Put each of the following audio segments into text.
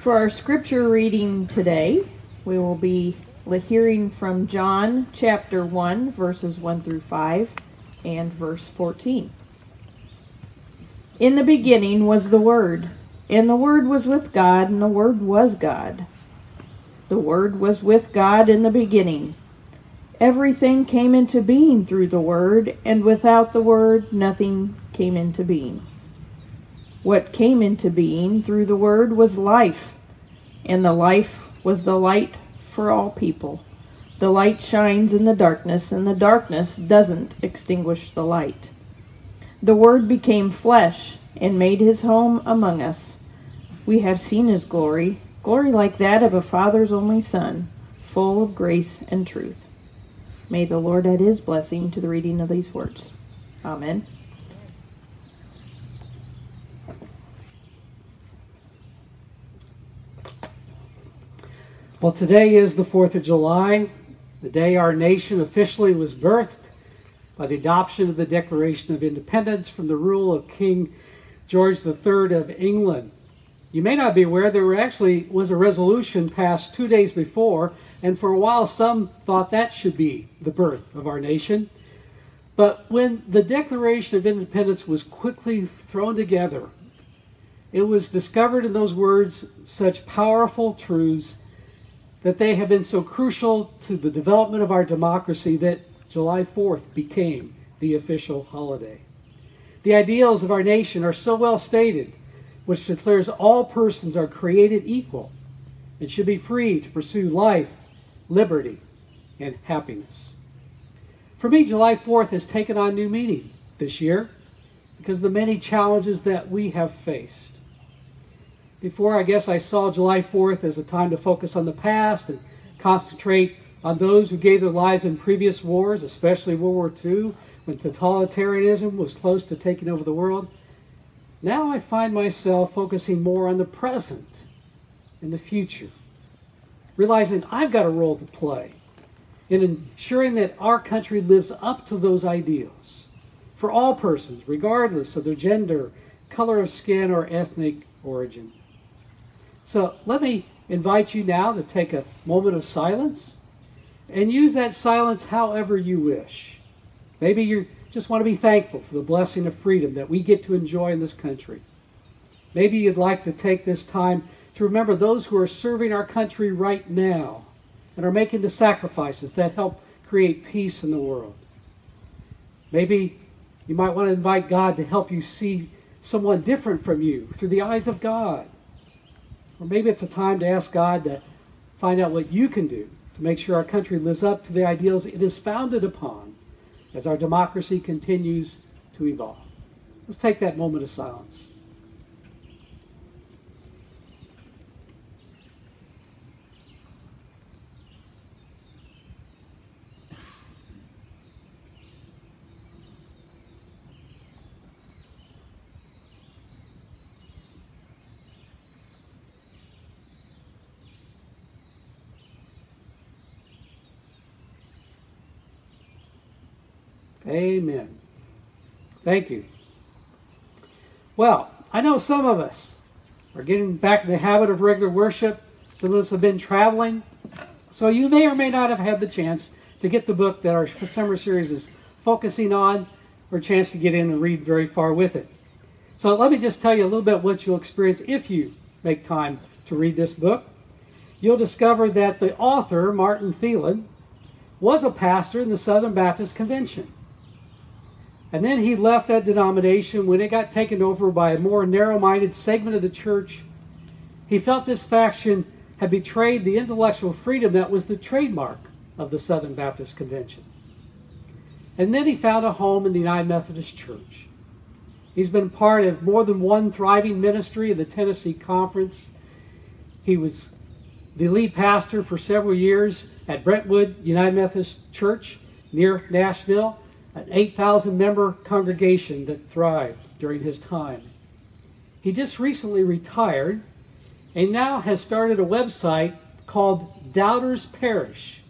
For our scripture reading today, we will be hearing from John chapter 1, verses 1 through 5, and verse 14. In the beginning was the Word, and the Word was with God, and the Word was God. The Word was with God in the beginning. Everything came into being through the Word, and without the Word, nothing came into being. What came into being through the Word was life, and the life was the light for all people. The light shines in the darkness, and the darkness doesn't extinguish the light. The Word became flesh and made his home among us. We have seen his glory, glory like that of a Father's only Son, full of grace and truth. May the Lord add his blessing to the reading of these words. Amen. Well, today is the 4th of July, the day our nation officially was birthed by the adoption of the Declaration of Independence from the rule of King George III of England. You may not be aware there actually was a resolution passed two days before, and for a while some thought that should be the birth of our nation. But when the Declaration of Independence was quickly thrown together, it was discovered in those words such powerful truths that they have been so crucial to the development of our democracy that July 4th became the official holiday. The ideals of our nation are so well stated, which declares all persons are created equal and should be free to pursue life, liberty, and happiness. For me, July 4th has taken on new meaning this year because of the many challenges that we have faced. Before, I guess I saw July 4th as a time to focus on the past and concentrate on those who gave their lives in previous wars, especially World War II, when totalitarianism was close to taking over the world. Now I find myself focusing more on the present and the future, realizing I've got a role to play in ensuring that our country lives up to those ideals for all persons, regardless of their gender, color of skin, or ethnic origin. So let me invite you now to take a moment of silence and use that silence however you wish. Maybe you just want to be thankful for the blessing of freedom that we get to enjoy in this country. Maybe you'd like to take this time to remember those who are serving our country right now and are making the sacrifices that help create peace in the world. Maybe you might want to invite God to help you see someone different from you through the eyes of God. Or maybe it's a time to ask God to find out what you can do to make sure our country lives up to the ideals it is founded upon as our democracy continues to evolve. Let's take that moment of silence. Amen. Thank you. Well, I know some of us are getting back in the habit of regular worship. Some of us have been traveling. So you may or may not have had the chance to get the book that our summer series is focusing on, or a chance to get in and read very far with it. So let me just tell you a little bit what you'll experience if you make time to read this book. You'll discover that the author, Martin Thielen, was a pastor in the Southern Baptist Convention. And then he left that denomination when it got taken over by a more narrow minded segment of the church. He felt this faction had betrayed the intellectual freedom that was the trademark of the Southern Baptist Convention. And then he found a home in the United Methodist Church. He's been part of more than one thriving ministry in the Tennessee Conference. He was the lead pastor for several years at Brentwood United Methodist Church near Nashville an 8,000 member congregation that thrived during his time. He just recently retired and now has started a website called Doubters Parish.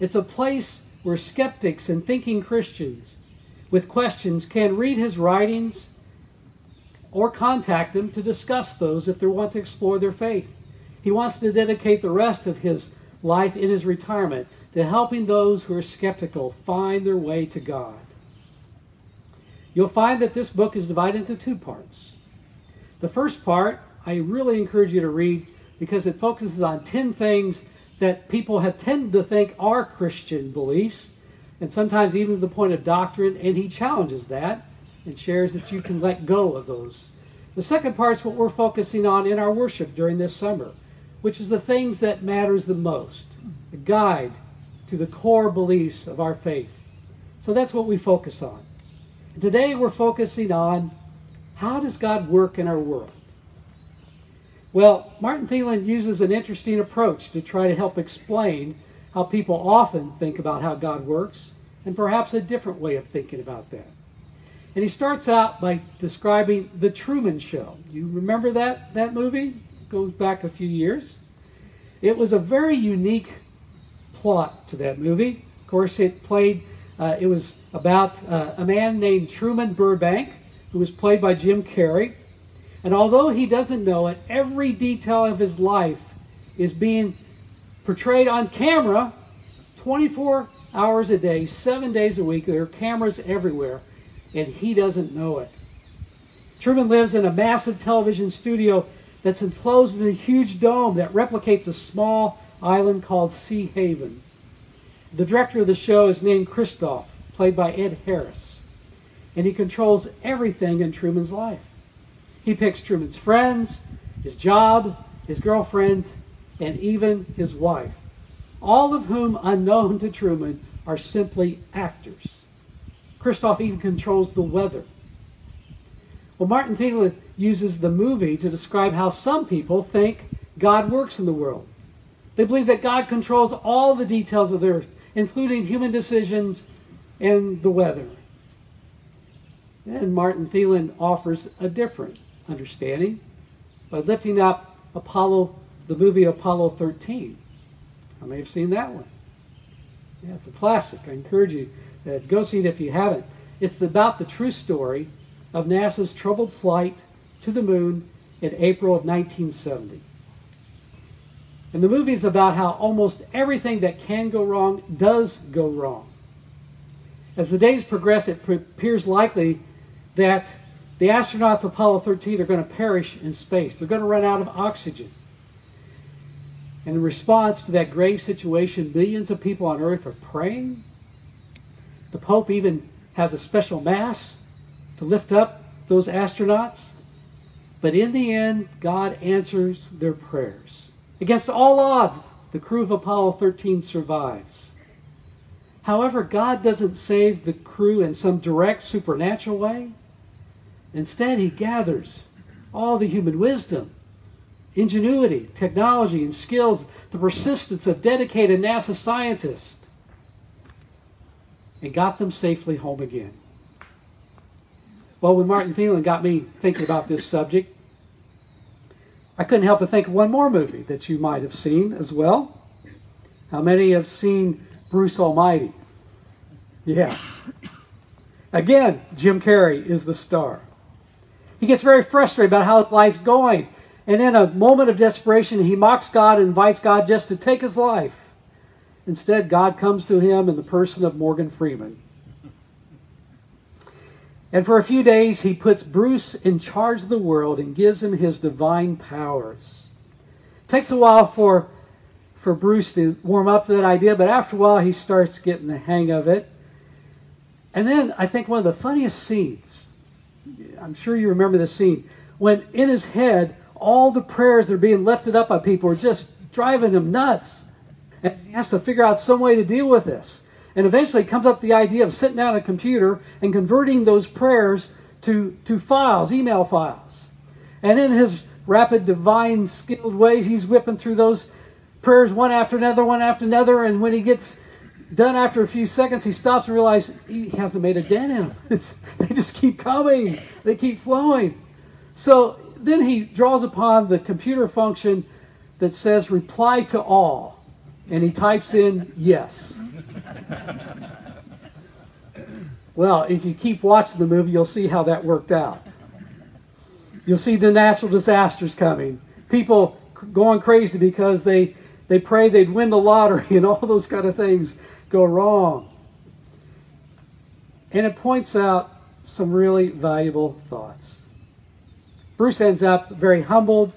It's a place where skeptics and thinking Christians with questions can read his writings or contact him to discuss those if they want to explore their faith He wants to dedicate the rest of his life in his retirement to helping those who are skeptical find their way to God. You'll find that this book is divided into two parts. The first part, I really encourage you to read because it focuses on 10 things that people have tended to think are Christian beliefs, and sometimes even to the point of doctrine, and he challenges that and shares that you can let go of those. The second part is what we're focusing on in our worship during this summer, which is the things that matters the most, a guide to the core beliefs of our faith. So that's what we focus on. Today we're focusing on how does God work in our world? Well, Martin Thielen uses an interesting approach to try to help explain how people often think about how God works and perhaps a different way of thinking about that. And he starts out by describing The Truman Show. You remember that, that movie? It goes back a few years. It was a very unique plot to that movie. Of course, it played, uh, it was about uh, a man named Truman Burbank, who was played by Jim Carrey. And although he doesn't know it, every detail of his life is being portrayed on camera 24 hours a day, seven days a week. There are cameras everywhere, and he doesn't know it. Truman lives in a massive television studio that's enclosed in a huge dome that replicates a small island called Sea Haven. The director of the show is named Christof, played by Ed Harris, and he controls everything in Truman's life. He picks Truman's friends, his job, his girlfriends, and even his wife, all of whom, unknown to Truman, are simply actors. Christof even controls the weather. Well, Martin Thielen uses the movie to describe how some people think God works in the world. They believe that God controls all the details of the earth, including human decisions and the weather. And Martin Thielen offers a different understanding by lifting up Apollo, the movie Apollo 13. I may have seen that one. Yeah, it's a classic. I encourage you to go see it if you haven't. It's about the true story of NASA's troubled flight to the moon in April of 1970. And the movie is about how almost everything that can go wrong does go wrong. As the days progress, it appears likely that the astronauts of Apollo 13 are going to perish in space. They're going to run out of oxygen. And in response to that grave situation, millions of people on Earth are praying. The Pope even has a special mass to lift up those astronauts. But in the end, God answers their prayers. Against all odds, the crew of Apollo 13 survives. However, God doesn't save the crew in some direct supernatural way. Instead, He gathers all the human wisdom, ingenuity, technology, and skills, the persistence of dedicated NASA scientists, and got them safely home again. Well, when Martin Thielen got me thinking about this subject, I couldn't help but think of one more movie that you might have seen as well. How many have seen Bruce Almighty? Yeah. Again, Jim Carrey is the star. He gets very frustrated about how life's going. And in a moment of desperation, he mocks God and invites God just to take his life. Instead, God comes to him in the person of Morgan Freeman. And for a few days, he puts Bruce in charge of the world and gives him his divine powers. It takes a while for, for Bruce to warm up to that idea, but after a while, he starts getting the hang of it. And then I think one of the funniest scenes, I'm sure you remember the scene, when in his head, all the prayers that are being lifted up by people are just driving him nuts. And he has to figure out some way to deal with this. And eventually comes up the idea of sitting down at a computer and converting those prayers to, to files, email files. And in his rapid, divine, skilled ways, he's whipping through those prayers one after another, one after another. And when he gets done after a few seconds, he stops and realizes he hasn't made a dent in them. It's, they just keep coming, they keep flowing. So then he draws upon the computer function that says reply to all. And he types in yes. Well, if you keep watching the movie, you'll see how that worked out. You'll see the natural disasters coming, people going crazy because they they pray they'd win the lottery and all those kind of things go wrong. And it points out some really valuable thoughts. Bruce ends up very humbled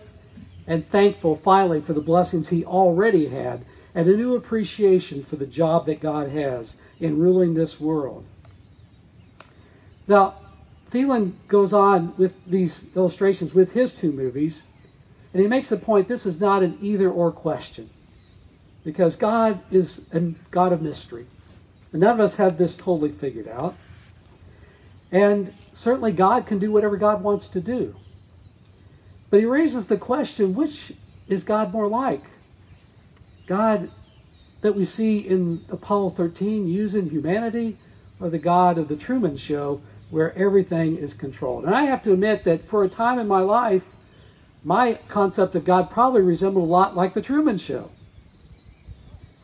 and thankful finally for the blessings he already had and a new appreciation for the job that God has in ruling this world. Now, Thielen goes on with these illustrations with his two movies, and he makes the point this is not an either or question because God is a God of mystery. And none of us have this totally figured out. And certainly God can do whatever God wants to do. But he raises the question which is God more like? God that we see in Apollo 13 using humanity, or the God of the Truman Show where everything is controlled? And I have to admit that for a time in my life, my concept of God probably resembled a lot like the Truman Show.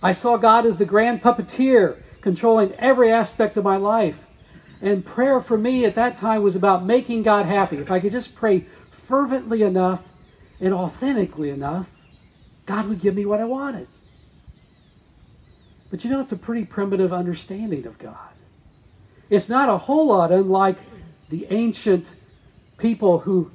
I saw God as the grand puppeteer controlling every aspect of my life. And prayer for me at that time was about making God happy. If I could just pray fervently enough and authentically enough, God would give me what I wanted. But you know, it's a pretty primitive understanding of God. It's not a whole lot unlike the ancient people who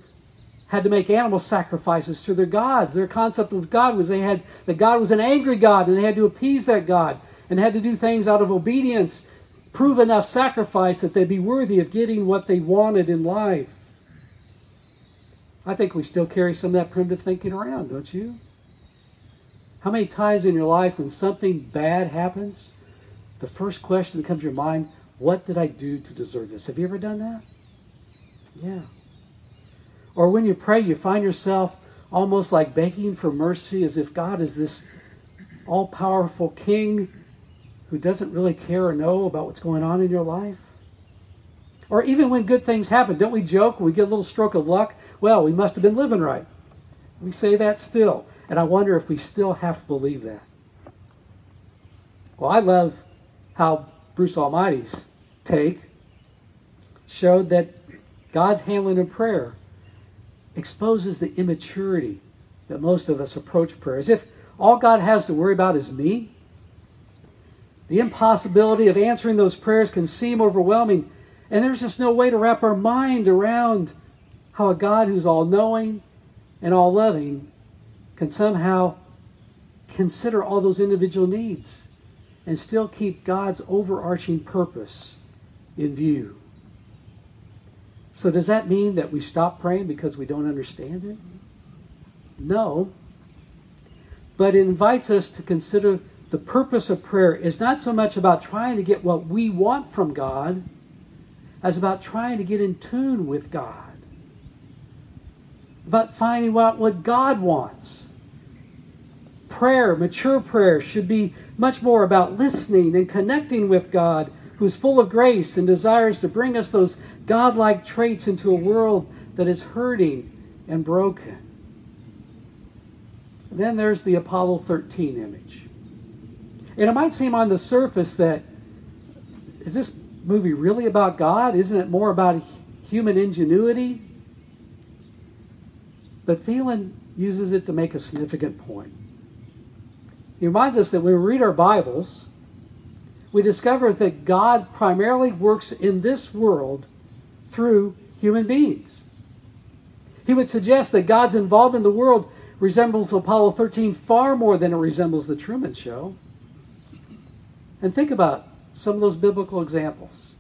had to make animal sacrifices to their gods. Their concept of God was they had that God was an angry God and they had to appease that God and had to do things out of obedience, prove enough sacrifice that they'd be worthy of getting what they wanted in life. I think we still carry some of that primitive thinking around, don't you? How many times in your life when something bad happens, the first question that comes to your mind, what did I do to deserve this? Have you ever done that? Yeah. Or when you pray, you find yourself almost like begging for mercy as if God is this all powerful king who doesn't really care or know about what's going on in your life. Or even when good things happen, don't we joke? We get a little stroke of luck. Well, we must have been living right. We say that still. And I wonder if we still have to believe that. Well, I love how Bruce Almighty's take showed that God's handling of prayer exposes the immaturity that most of us approach prayer as if all God has to worry about is me. The impossibility of answering those prayers can seem overwhelming, and there's just no way to wrap our mind around how a God who's all knowing and all loving can somehow consider all those individual needs and still keep God's overarching purpose in view. So does that mean that we stop praying because we don't understand it? No. But it invites us to consider the purpose of prayer is not so much about trying to get what we want from God as about trying to get in tune with God. About finding out what God wants. Prayer, mature prayer, should be much more about listening and connecting with God who's full of grace and desires to bring us those godlike traits into a world that is hurting and broken. Then there's the Apollo 13 image. And it might seem on the surface that is this movie really about God? Isn't it more about human ingenuity? But Thielen uses it to make a significant point. He reminds us that when we read our Bibles, we discover that God primarily works in this world through human beings. He would suggest that God's involvement in the world resembles Apollo 13 far more than it resembles the Truman Show. And think about some of those biblical examples.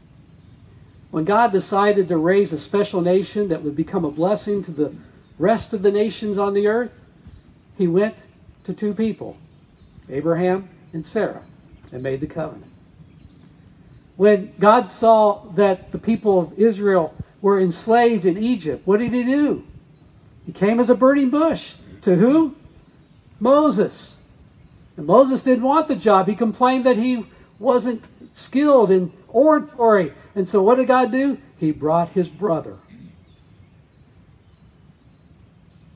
When God decided to raise a special nation that would become a blessing to the rest of the nations on the earth, he went to two people, Abraham and Sarah, and made the covenant. When God saw that the people of Israel were enslaved in Egypt, what did he do? He came as a burning bush. To who? Moses. And Moses didn't want the job. He complained that he wasn't skilled in oratory. And so what did God do? He brought his brother.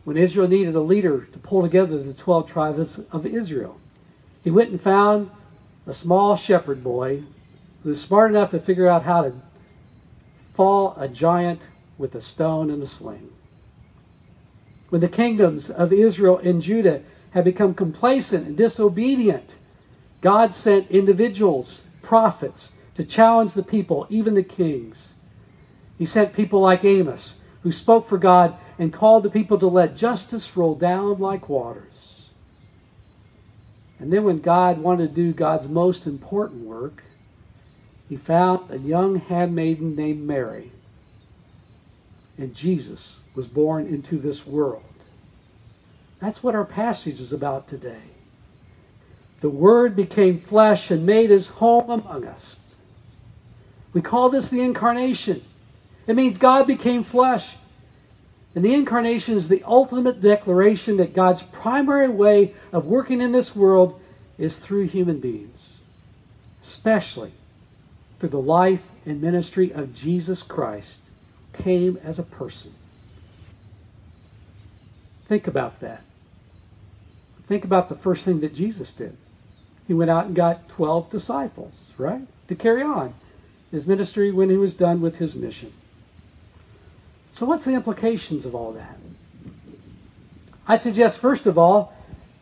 When Israel needed a leader to pull together the 12 tribes of Israel, he went and found a small shepherd boy who was smart enough to figure out how to fall a giant with a stone and a sling. when the kingdoms of Israel and Judah had become complacent and disobedient, God sent individuals, prophets, to challenge the people, even the kings. He sent people like Amos, who spoke for God and called the people to let justice roll down like waters. And then when God wanted to do God's most important work, he found a young handmaiden named Mary. And Jesus was born into this world. That's what our passage is about today. The Word became flesh and made his home among us. We call this the incarnation. It means God became flesh. And the incarnation is the ultimate declaration that God's primary way of working in this world is through human beings, especially through the life and ministry of Jesus Christ, came as a person. Think about that. Think about the first thing that Jesus did. He went out and got 12 disciples, right? To carry on his ministry when he was done with his mission. So, what's the implications of all that? I suggest, first of all,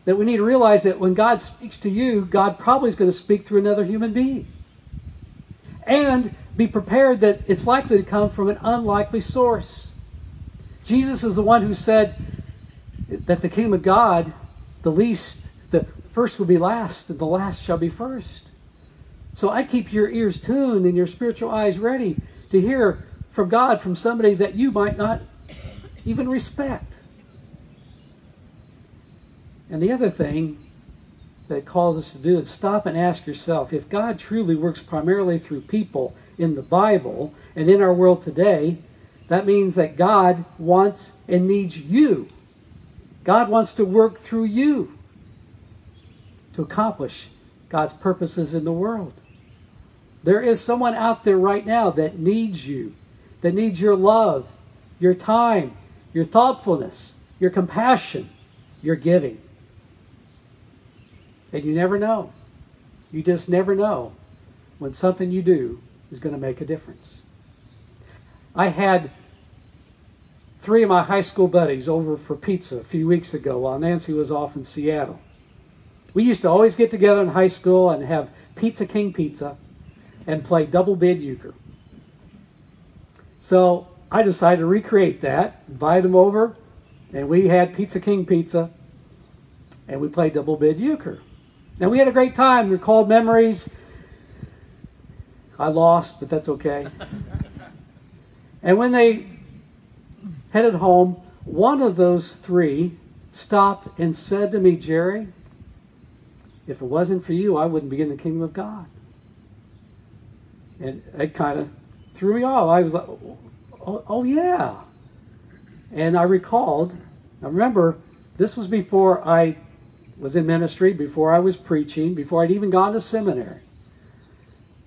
that we need to realize that when God speaks to you, God probably is going to speak through another human being. And be prepared that it's likely to come from an unlikely source. Jesus is the one who said that the kingdom of God, the least, the first will be last, and the last shall be first. So I keep your ears tuned and your spiritual eyes ready to hear from God from somebody that you might not even respect. And the other thing that calls us to do is stop and ask yourself if God truly works primarily through people in the Bible and in our world today, that means that God wants and needs you. God wants to work through you to accomplish God's purposes in the world. There is someone out there right now that needs you, that needs your love, your time, your thoughtfulness, your compassion, your giving. And you never know. You just never know when something you do is going to make a difference. I had three of my high school buddies over for pizza a few weeks ago while Nancy was off in Seattle. We used to always get together in high school and have Pizza King pizza and play double bid euchre. So I decided to recreate that, invite them over, and we had Pizza King pizza, and we played double bid euchre. And we had a great time, recalled memories. I lost, but that's okay. and when they headed home, one of those three stopped and said to me, Jerry, if it wasn't for you, I wouldn't be in the kingdom of God. And it kind of threw me off. I was like, oh, oh yeah. And I recalled, I remember this was before I was in ministry, before I was preaching, before I'd even gone to seminary.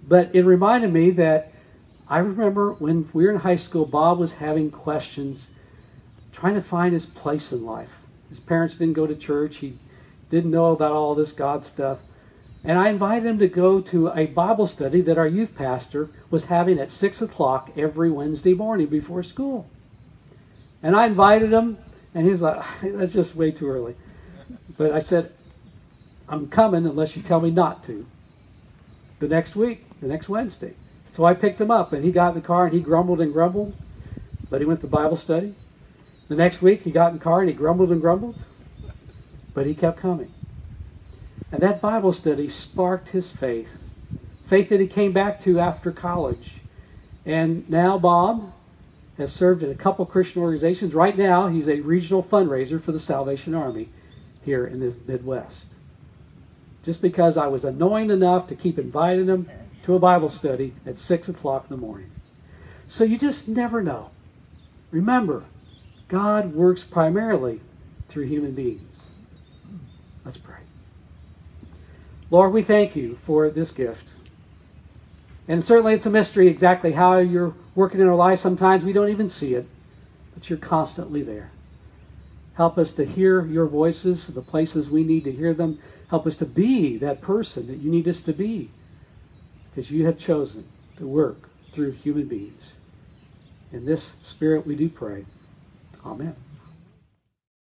But it reminded me that I remember when we were in high school, Bob was having questions, trying to find his place in life. His parents didn't go to church. He didn't know about all this God stuff. And I invited him to go to a Bible study that our youth pastor was having at 6 o'clock every Wednesday morning before school. And I invited him, and he was like, that's just way too early. But I said, I'm coming unless you tell me not to. The next week, the next Wednesday. So I picked him up, and he got in the car, and he grumbled and grumbled, but he went to Bible study. The next week, he got in the car, and he grumbled and grumbled, but he kept coming. And that Bible study sparked his faith, faith that he came back to after college. And now Bob has served in a couple Christian organizations. Right now, he's a regional fundraiser for the Salvation Army here in the Midwest. Just because I was annoying enough to keep inviting him to a Bible study at 6 o'clock in the morning. So you just never know. Remember, God works primarily through human beings. Let's pray. Lord, we thank you for this gift. And certainly it's a mystery exactly how you're working in our lives. Sometimes we don't even see it, but you're constantly there. Help us to hear your voices, the places we need to hear them. Help us to be that person that you need us to be, because you have chosen to work through human beings. In this spirit we do pray. Amen.